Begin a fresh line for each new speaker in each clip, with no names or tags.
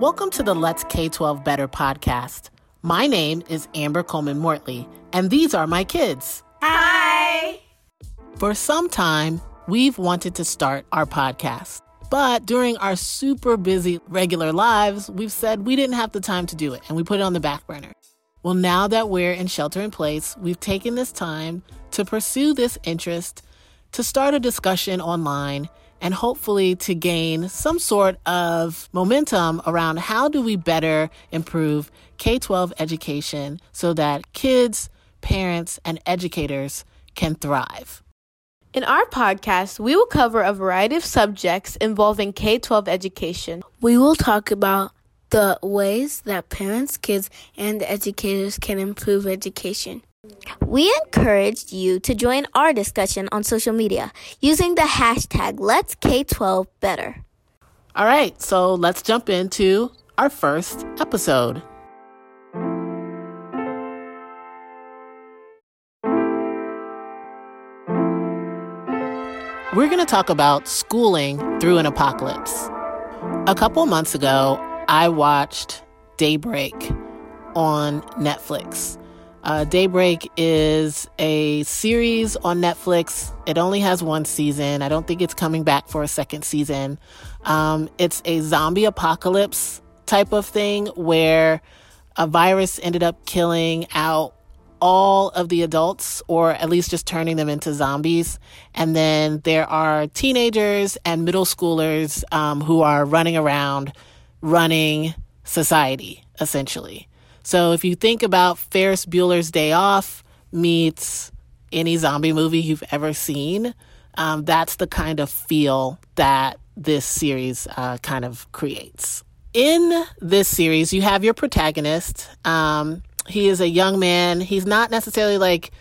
Welcome to the Let's K 12 Better podcast. My name is Amber Coleman Mortley, and these are my kids.
Hi.
For some time, we've wanted to start our podcast. But during our super busy regular lives, we've said we didn't have the time to do it and we put it on the back burner. Well, now that we're in shelter in place, we've taken this time to pursue this interest, to start a discussion online, and hopefully to gain some sort of momentum around how do we better improve K 12 education so that kids, parents, and educators can thrive.
In our podcast, we will cover a variety of subjects involving K 12 education.
We will talk about the ways that parents, kids, and educators can improve education.
We encourage you to join our discussion on social media using the hashtag Let's K12 Better.
All right, so let's jump into our first episode. We're going to talk about schooling through an apocalypse. A couple months ago, I watched Daybreak on Netflix. Uh, Daybreak is a series on Netflix. It only has one season. I don't think it's coming back for a second season. Um, it's a zombie apocalypse type of thing where a virus ended up killing out all of the adults, or at least just turning them into zombies. And then there are teenagers and middle schoolers um, who are running around running society, essentially. So if you think about Ferris Bueller's Day Off meets any zombie movie you've ever seen, um, that's the kind of feel that this series uh, kind of creates. In this series, you have your protagonist. Um, he is a young man. He's not necessarily like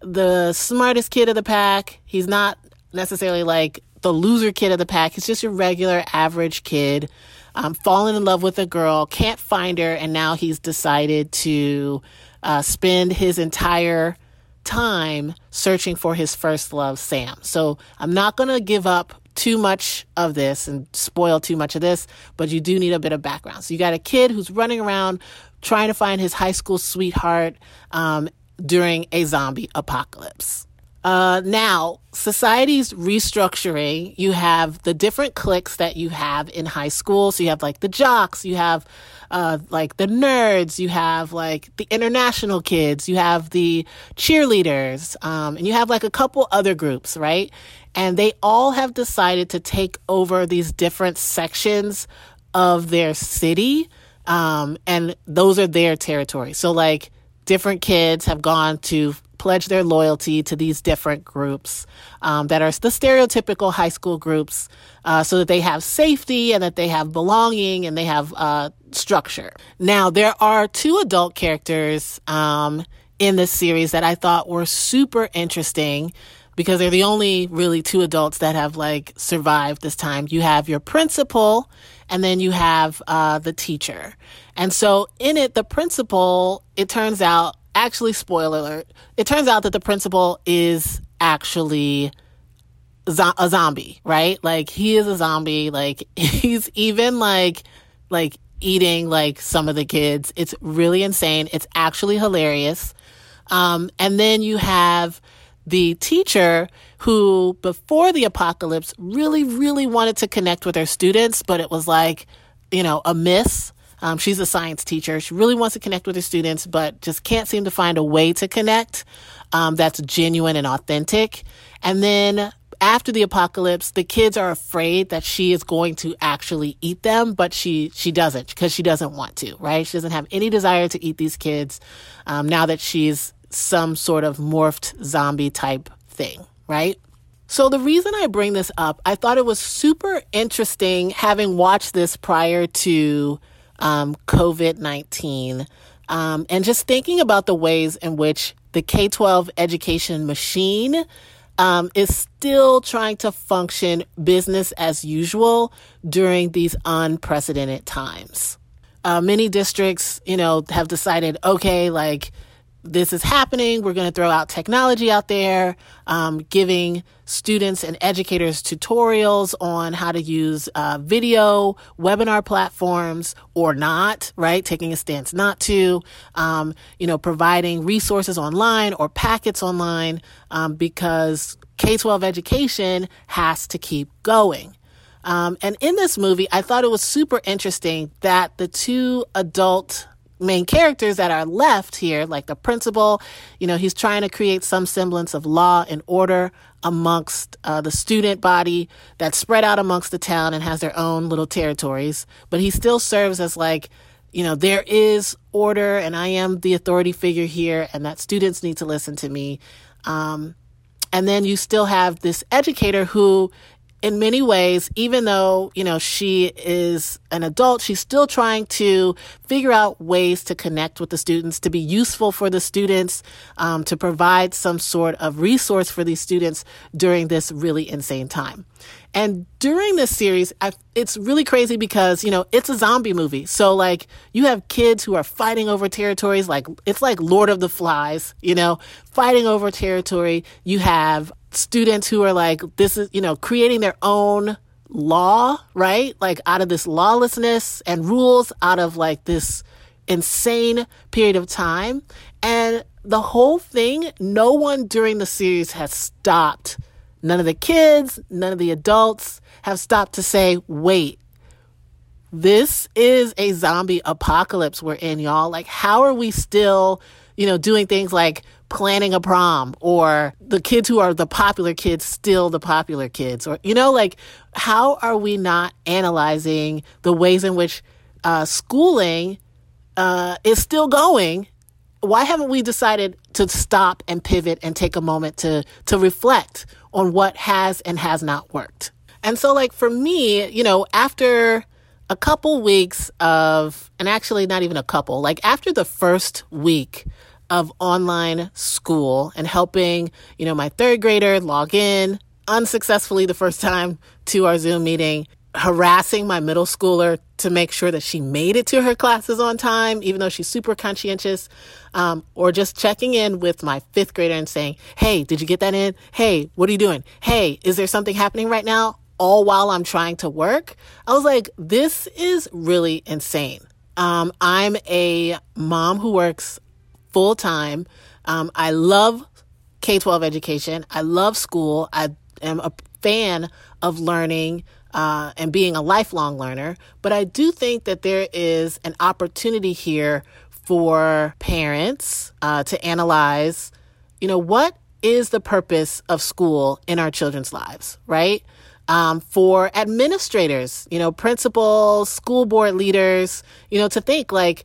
the smartest kid of the pack. He's not necessarily like the loser kid of the pack. He's just your regular average kid. Um, fallen in love with a girl, can't find her, and now he's decided to uh, spend his entire time searching for his first love, Sam. So I'm not going to give up too much of this and spoil too much of this, but you do need a bit of background. So you got a kid who's running around trying to find his high school sweetheart um, during a zombie apocalypse. Uh, now, society's restructuring. You have the different cliques that you have in high school. So you have like the jocks, you have uh, like the nerds, you have like the international kids, you have the cheerleaders, um, and you have like a couple other groups, right? And they all have decided to take over these different sections of their city um, and those are their territory. So, like, different kids have gone to pledge their loyalty to these different groups um, that are the stereotypical high school groups uh, so that they have safety and that they have belonging and they have uh, structure. Now, there are two adult characters um, in this series that I thought were super interesting because they're the only really two adults that have like survived this time. You have your principal and then you have uh, the teacher. And so in it, the principal, it turns out, actually, spoiler alert, it turns out that the principal is actually a zombie, right? Like he is a zombie. Like he's even like, like eating like some of the kids. It's really insane. It's actually hilarious. Um, and then you have the teacher who, before the apocalypse, really, really wanted to connect with her students, but it was like, you know, a miss. Um, she's a science teacher. She really wants to connect with her students, but just can't seem to find a way to connect um, that's genuine and authentic. And then after the apocalypse, the kids are afraid that she is going to actually eat them, but she she doesn't because she doesn't want to. Right? She doesn't have any desire to eat these kids um, now that she's some sort of morphed zombie type thing, right? So, the reason I bring this up, I thought it was super interesting having watched this prior to um, COVID 19 um, and just thinking about the ways in which the K 12 education machine um, is still trying to function business as usual during these unprecedented times. Uh, many districts, you know, have decided, okay, like, this is happening. We're going to throw out technology out there, um, giving students and educators tutorials on how to use uh, video webinar platforms or not, right? Taking a stance not to, um, you know, providing resources online or packets online um, because K 12 education has to keep going. Um, and in this movie, I thought it was super interesting that the two adult main characters that are left here, like the principal, you know, he's trying to create some semblance of law and order amongst uh, the student body that's spread out amongst the town and has their own little territories. But he still serves as like, you know, there is order and I am the authority figure here and that students need to listen to me. Um, and then you still have this educator who in many ways, even though, you know, she is an adult, she's still trying to figure out ways to connect with the students, to be useful for the students, um, to provide some sort of resource for these students during this really insane time. And during this series, I've, it's really crazy because, you know, it's a zombie movie. So, like, you have kids who are fighting over territories, like, it's like Lord of the Flies, you know, fighting over territory. You have students who are like, this is, you know, creating their own law, right? Like out of this lawlessness and rules out of like this insane period of time. And the whole thing, no one during the series has stopped. None of the kids, none of the adults have stopped to say, wait, this is a zombie apocalypse we're in, y'all. Like, how are we still, you know, doing things like planning a prom or the kids who are the popular kids still the popular kids or you know like how are we not analyzing the ways in which uh, schooling uh, is still going? Why haven't we decided to stop and pivot and take a moment to to reflect on what has and has not worked? And so like for me you know after a couple weeks of and actually not even a couple like after the first week of online school and helping, you know, my third grader log in unsuccessfully the first time to our Zoom meeting, harassing my middle schooler to make sure that she made it to her classes on time, even though she's super conscientious, um, or just checking in with my fifth grader and saying, Hey, did you get that in? Hey, what are you doing? Hey, is there something happening right now? All while I'm trying to work. I was like, this is really insane. Um, I'm a mom who works full time. Um, I love K 12 education. I love school. I am a fan of learning uh, and being a lifelong learner. But I do think that there is an opportunity here for parents uh, to analyze, you know, what is the purpose of school in our children's lives, right? Um, for administrators, you know, principals, school board leaders, you know, to think like,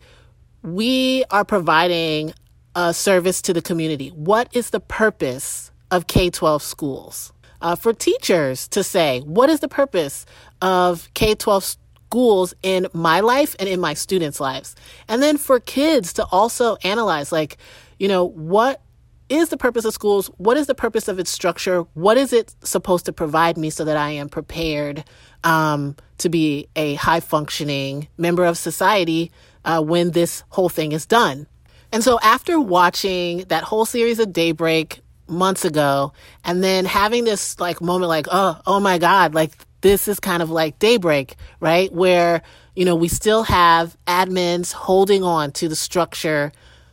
we are providing a service to the community. What is the purpose of K 12 schools? Uh, for teachers to say, what is the purpose of K 12 schools in my life and in my students' lives? And then for kids to also analyze, like, you know, what is the purpose of schools? What is the purpose of its structure? What is it supposed to provide me so that I am prepared um, to be a high functioning member of society uh, when this whole thing is done. And so after watching that whole series of Daybreak months ago and then having this like moment like, oh, oh my God, like this is kind of like Daybreak, right? Where, you know, we still have admins holding on to the structure,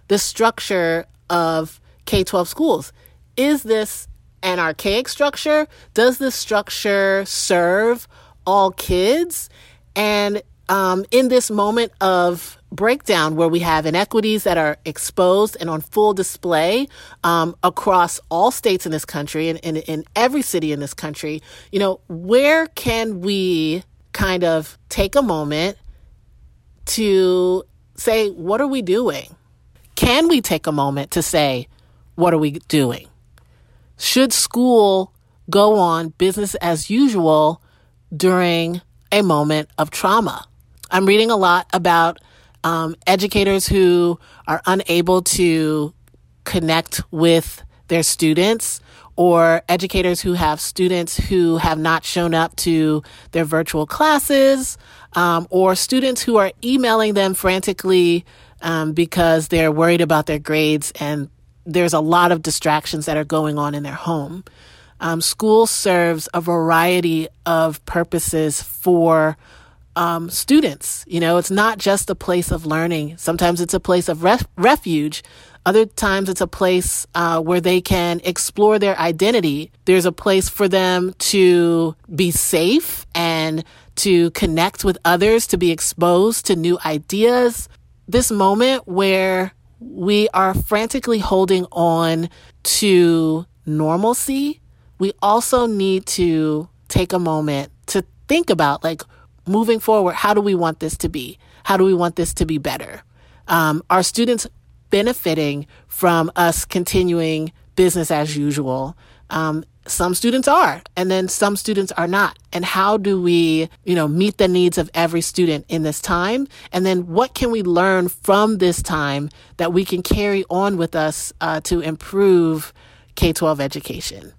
the structure of K 12 schools. Is this an archaic structure? Does this structure serve all kids? And um, in this moment of breakdown where we have inequities that are exposed and on full display um, across all states in this country and in every city in this country, you know, where can we kind of take a moment to say, what are we doing? Can we take a moment to say, what are we doing? Should school go on business as usual during a moment of trauma? I'm reading a lot about um, educators who are unable to connect with their students or educators who have students who have not shown up to their virtual classes um, or students who are emailing them frantically um, because they're worried about their grades and there's a lot of distractions that are going on in their home. Um, school serves a variety of purposes for um, students. You know, it's not just a place of learning. Sometimes it's a place of ref- refuge. Other times it's a place uh, where they can explore their identity. There's a place for them to be safe and to connect with others, to be exposed to new ideas. This moment where we are frantically holding on to normalcy, we also need to take a moment to think about like moving forward, how do we want this to be? How do we want this to be better? Um, are students benefiting from us continuing business as usual? Um, some students are, and then some students are not. And how do we, you know, meet the needs of every student in this time? And then what can we learn from this time that we can carry on with us uh, to improve K 12 education?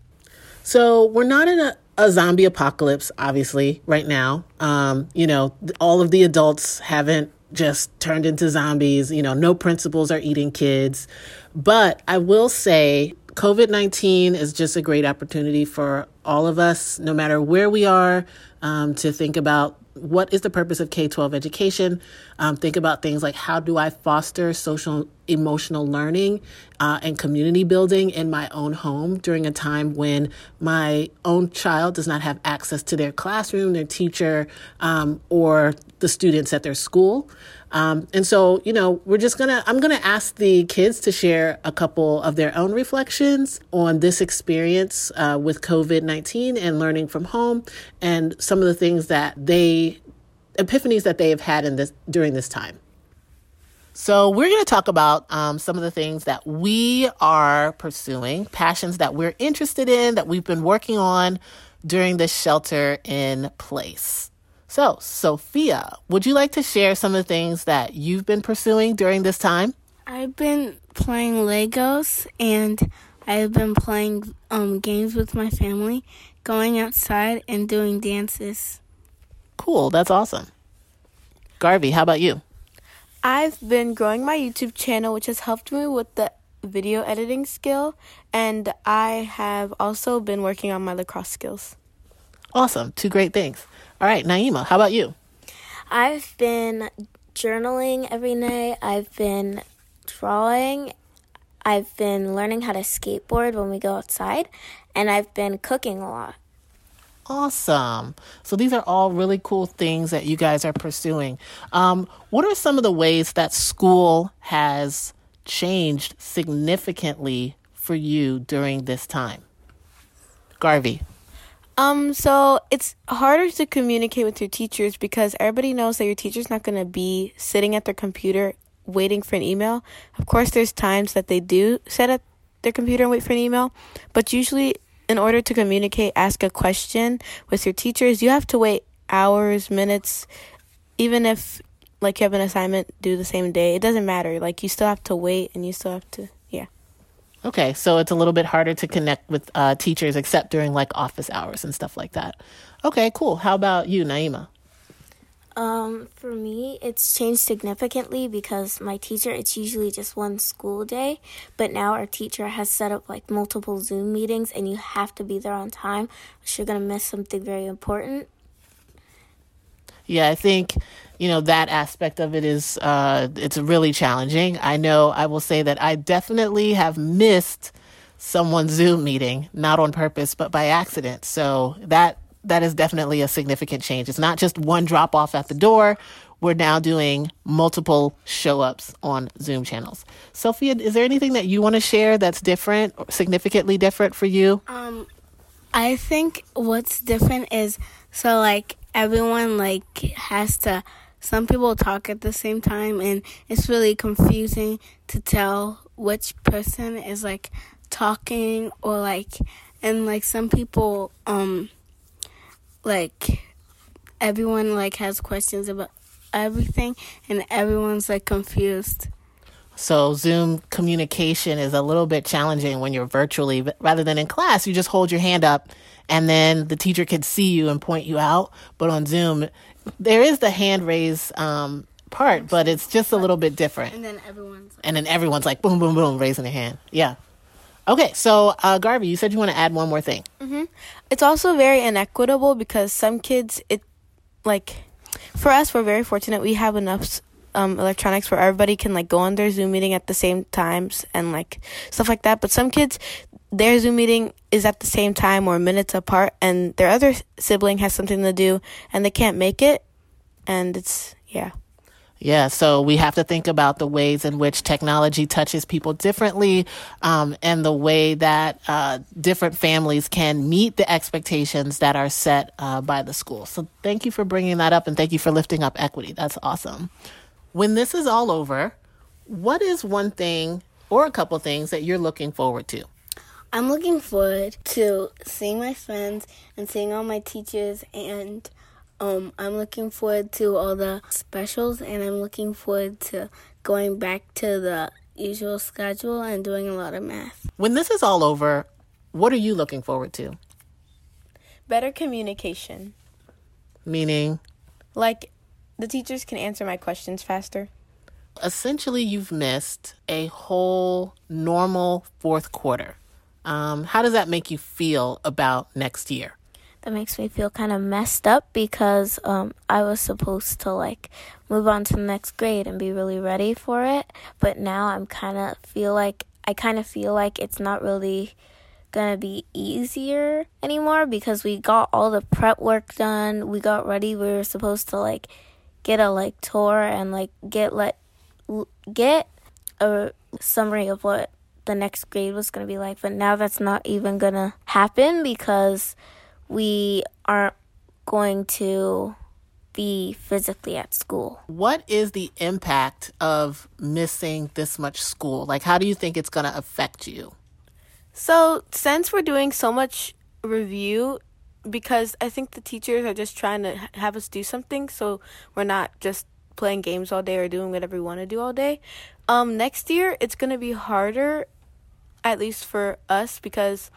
So we're not in a, a zombie apocalypse, obviously, right now. Um, you know, all of the adults haven't just turned into zombies. You know, no principals are eating kids. But I will say COVID 19 is just a great opportunity for all of us, no matter where we are, um, to think about what is the purpose of K 12 education? Um, think about things like how do I foster social emotional learning uh, and community building in my own home during a time when my own child does not have access to their classroom, their teacher, um, or the students at their school. Um, and so, you know, we're just gonna, I'm gonna ask the kids to share a couple of their own reflections on this experience uh, with COVID 19 and learning from home and some of the things that they, epiphanies that they have had in this during this time. So, we're going to talk about um, some of the things that we are pursuing, passions that we're interested in, that we've been working on during this shelter in place. So, Sophia, would you like to share some of the things that you've been pursuing during this time?
I've been playing Legos and I've been playing um, games with my family, going outside and doing dances.
Cool, that's awesome. Garvey, how about you?
I've been growing my YouTube channel, which has helped me with the video editing skill, and I have also been working on my lacrosse skills.
Awesome, two great things. All right, Naima, how about you?
I've been journaling every night. I've been drawing. I've been learning how to skateboard when we go outside. And I've been cooking a lot.
Awesome. So these are all really cool things that you guys are pursuing. Um, what are some of the ways that school has changed significantly for you during this time? Garvey.
Um, so it's harder to communicate with your teachers because everybody knows that your teacher's not going to be sitting at their computer waiting for an email. Of course, there's times that they do sit at their computer and wait for an email, but usually, in order to communicate, ask a question with your teachers, you have to wait hours, minutes, even if like you have an assignment due the same day. It doesn't matter. Like you still have to wait and you still have to
Okay, so it's a little bit harder to connect with uh, teachers except during like office hours and stuff like that. Okay, cool. How about you, Naima?
Um, for me, it's changed significantly because my teacher, it's usually just one school day, but now our teacher has set up like multiple Zoom meetings and you have to be there on time, or you're going to miss something very important.
Yeah, I think you know that aspect of it is uh, it's really challenging. I know I will say that I definitely have missed someone's Zoom meeting, not on purpose, but by accident. So that that is definitely a significant change. It's not just one drop off at the door. We're now doing multiple show ups on Zoom channels. Sophia, is there anything that you want to share that's different, or significantly different for you?
Um, I think what's different is so like everyone like has to some people talk at the same time and it's really confusing to tell which person is like talking or like and like some people um like everyone like has questions about everything and everyone's like confused.
So Zoom communication is a little bit challenging when you're virtually, rather than in class, you just hold your hand up and then the teacher could see you and point you out. But on Zoom, there is the hand raise um, part, but it's just a little bit different.
And then everyone's like,
And then everyone's like, boom, boom, boom, raising their hand. Yeah. Okay, so uh, Garvey, you said you want to add one more thing. Mm-hmm.
It's also very inequitable because some kids, it like for us, we're very fortunate. We have enough um, electronics where everybody can like go on their Zoom meeting at the same times and like stuff like that. But some kids, their Zoom meeting is at the same time or minutes apart, and their other sibling has something to do and they can't make it, and it's yeah.
Yeah, so we have to think about the ways in which technology touches people differently um, and the way that uh, different families can meet the expectations that are set uh, by the school. So thank you for bringing that up and thank you for lifting up equity. That's awesome. When this is all over, what is one thing or a couple things that you're looking forward to?
I'm looking forward to seeing my friends and seeing all my teachers and um, I'm looking forward to all the specials and I'm looking forward to going back to the usual schedule and doing a lot of math.
When this is all over, what are you looking forward to?
Better communication,
Meaning,
like the teachers can answer my questions faster.
essentially you've missed a whole normal fourth quarter. Um, how does that make you feel about next year?
That makes me feel kind of messed up because um, I was supposed to like move on to the next grade and be really ready for it. But now I'm kind of feel like I kind of feel like it's not really gonna be easier anymore because we got all the prep work done. We got ready. We were supposed to like get a like tour and like get let l- get a summary of what the next grade was gonna be like. But now that's not even gonna happen because we aren't going to be physically at school.
What is the impact of missing this much school? Like, how do you think it's going to affect you?
So, since we're doing so much review, because I think the teachers are just trying to have us do something, so we're not just playing games all day or doing whatever we want to do all day. Um, next year, it's going to be harder, at least for us, because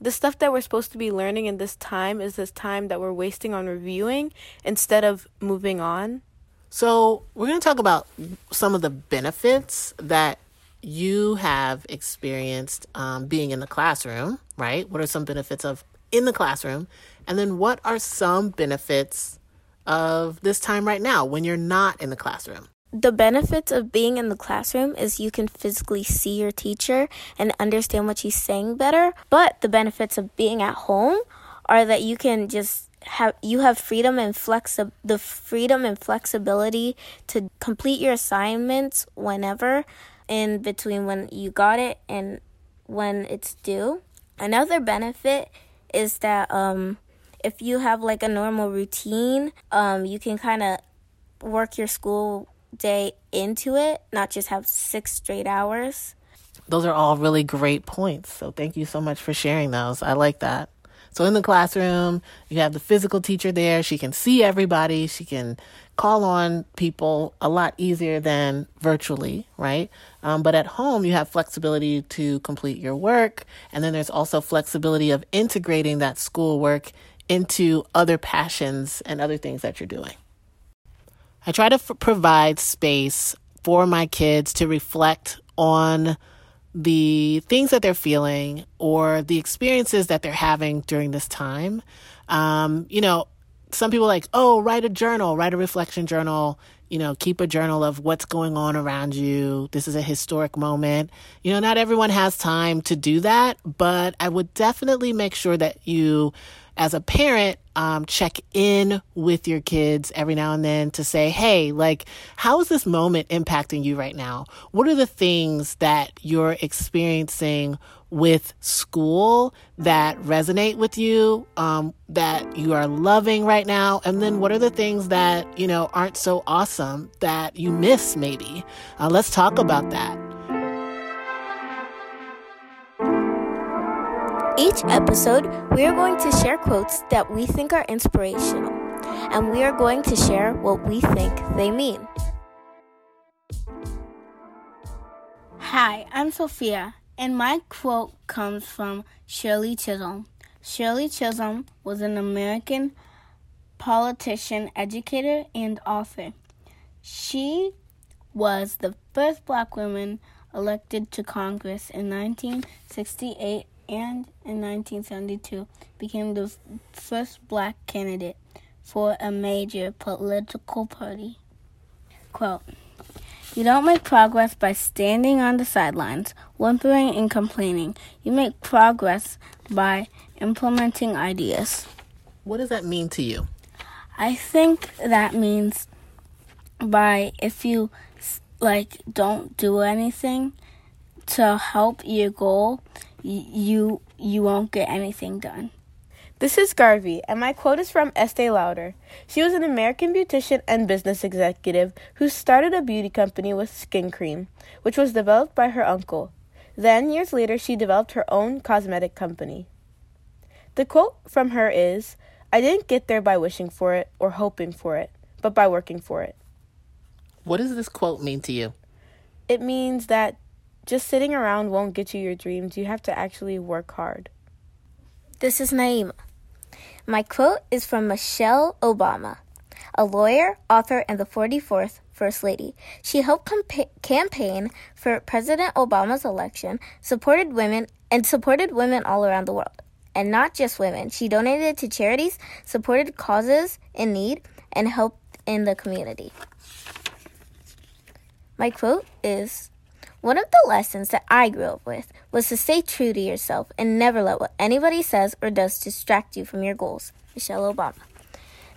the stuff that we're supposed to be learning in this time is this time that we're wasting on reviewing instead of moving on.
So, we're going to talk about some of the benefits that you have experienced um, being in the classroom, right? What are some benefits of in the classroom? And then, what are some benefits of this time right now when you're not in the classroom?
The benefits of being in the classroom is you can physically see your teacher and understand what she's saying better. But the benefits of being at home are that you can just have you have freedom and flexi- the freedom and flexibility to complete your assignments whenever in between when you got it and when it's due. Another benefit is that um if you have like a normal routine, um you can kind of work your school day into it, not just have six straight hours.
Those are all really great points. So thank you so much for sharing those. I like that. So in the classroom, you have the physical teacher there. She can see everybody. She can call on people a lot easier than virtually, right? Um, but at home, you have flexibility to complete your work. And then there's also flexibility of integrating that schoolwork into other passions and other things that you're doing. I try to f- provide space for my kids to reflect on the things that they're feeling or the experiences that they're having during this time. Um, you know, some people like, oh, write a journal, write a reflection journal, you know, keep a journal of what's going on around you. This is a historic moment. You know, not everyone has time to do that, but I would definitely make sure that you, as a parent, um, check in with your kids every now and then to say, hey, like, how is this moment impacting you right now? What are the things that you're experiencing with school that resonate with you, um, that you are loving right now? And then what are the things that, you know, aren't so awesome that you miss maybe? Uh, let's talk about that.
Each episode, we are going to share quotes that we think are inspirational, and we are going to share what we think they mean.
Hi, I'm Sophia, and my quote comes from Shirley Chisholm. Shirley Chisholm was an American politician, educator, and author. She was the first black woman elected to Congress in 1968 and in 1972 became the first black candidate for a major political party. Quote, you don't make progress by standing on the sidelines, whimpering and complaining. You make progress by implementing ideas.
What does that mean to you?
I think that means by if you like don't do anything to help your goal, you you won't get anything done.
This is Garvey, and my quote is from Estee Lauder. She was an American beautician and business executive who started a beauty company with skin cream, which was developed by her uncle. Then, years later, she developed her own cosmetic company. The quote from her is I didn't get there by wishing for it or hoping for it, but by working for it.
What does this quote mean to you?
It means that just sitting around won't get you your dreams. You have to actually work hard.
This is Naima. My quote is from Michelle Obama, a lawyer, author, and the 44th First Lady. She helped compa- campaign for President Obama's election, supported women, and supported women all around the world. And not just women. She donated to charities, supported causes in need, and helped in the community. My quote is one of the lessons that I grew up with was to stay true to yourself and never let what anybody says or does distract you from your goals. Michelle Obama.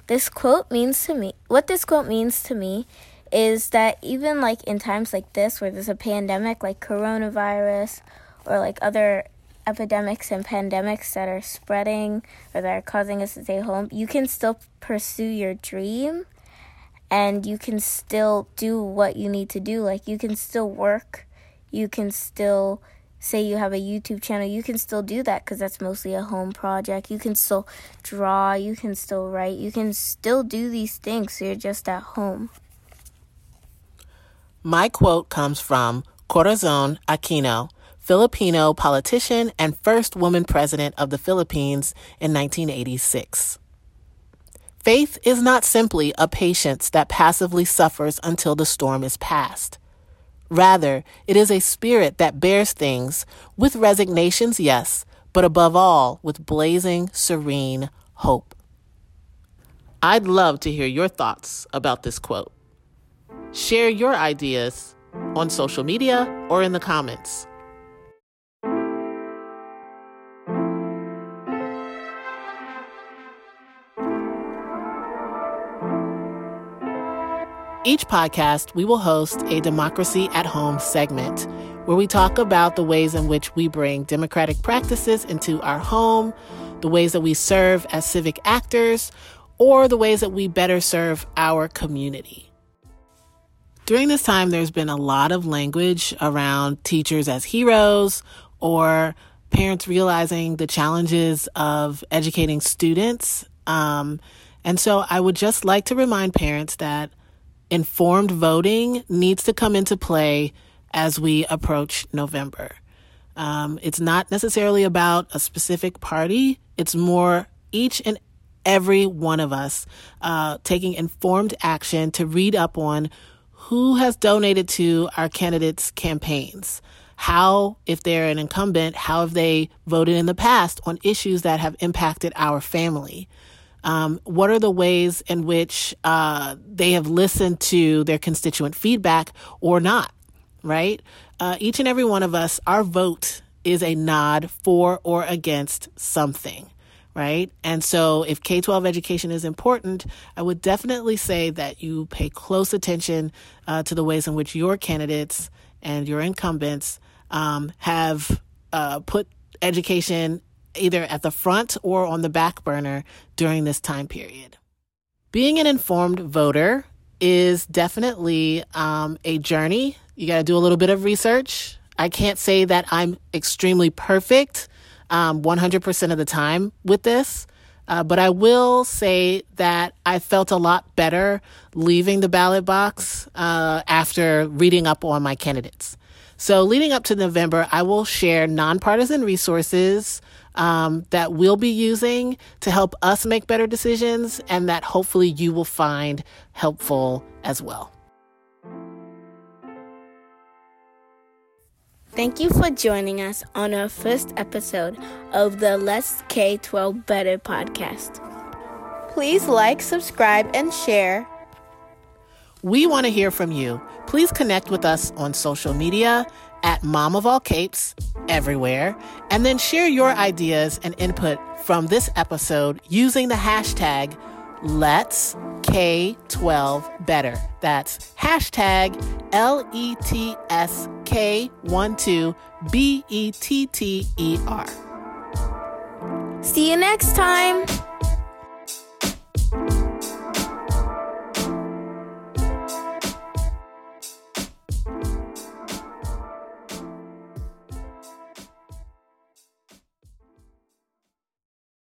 This quote means to me, what this quote means to me is that even like in times like this where there's a pandemic like coronavirus or like other epidemics and pandemics that are spreading or that are causing us to stay home, you can still pursue your dream and you can still do what you need to do. Like you can still work you can still say you have a YouTube channel, you can still do that because that's mostly a home project. You can still draw, you can still write, you can still do these things. So you're just at home.
My quote comes from Corazon Aquino, Filipino politician and first woman president of the Philippines in 1986. Faith is not simply a patience that passively suffers until the storm is past. Rather, it is a spirit that bears things with resignations, yes, but above all, with blazing, serene hope. I'd love to hear your thoughts about this quote. Share your ideas on social media or in the comments. Each podcast, we will host a Democracy at Home segment where we talk about the ways in which we bring democratic practices into our home, the ways that we serve as civic actors, or the ways that we better serve our community. During this time, there's been a lot of language around teachers as heroes or parents realizing the challenges of educating students. Um, and so I would just like to remind parents that informed voting needs to come into play as we approach November. Um, it's not necessarily about a specific party, it's more each and every one of us uh, taking informed action to read up on who has donated to our candidates' campaigns. How, if they're an incumbent, how have they voted in the past on issues that have impacted our family? Um, what are the ways in which uh, they have listened to their constituent feedback or not, right? Uh, each and every one of us, our vote is a nod for or against something, right? And so if K 12 education is important, I would definitely say that you pay close attention uh, to the ways in which your candidates and your incumbents um, have uh, put education either at the front or on the back burner during this time period. Being an informed voter is definitely um, a journey. You got to do a little bit of research. I can't say that I'm extremely perfect um, 100% of the time with this. Uh, but I will say that I felt a lot better leaving the ballot box uh, after reading up on my candidates. So, leading up to November, I will share nonpartisan resources um, that we'll be using to help us make better decisions and that hopefully you will find helpful as well.
Thank you for joining us on our first episode of the Let's K 12 Better podcast.
Please like, subscribe, and share
we want to hear from you. Please connect with us on social media at Mom of All Capes everywhere, and then share your ideas and input from this episode using the hashtag Let's K12 Better. That's hashtag L E T S K 1 2 B E T T E R.
See you next time.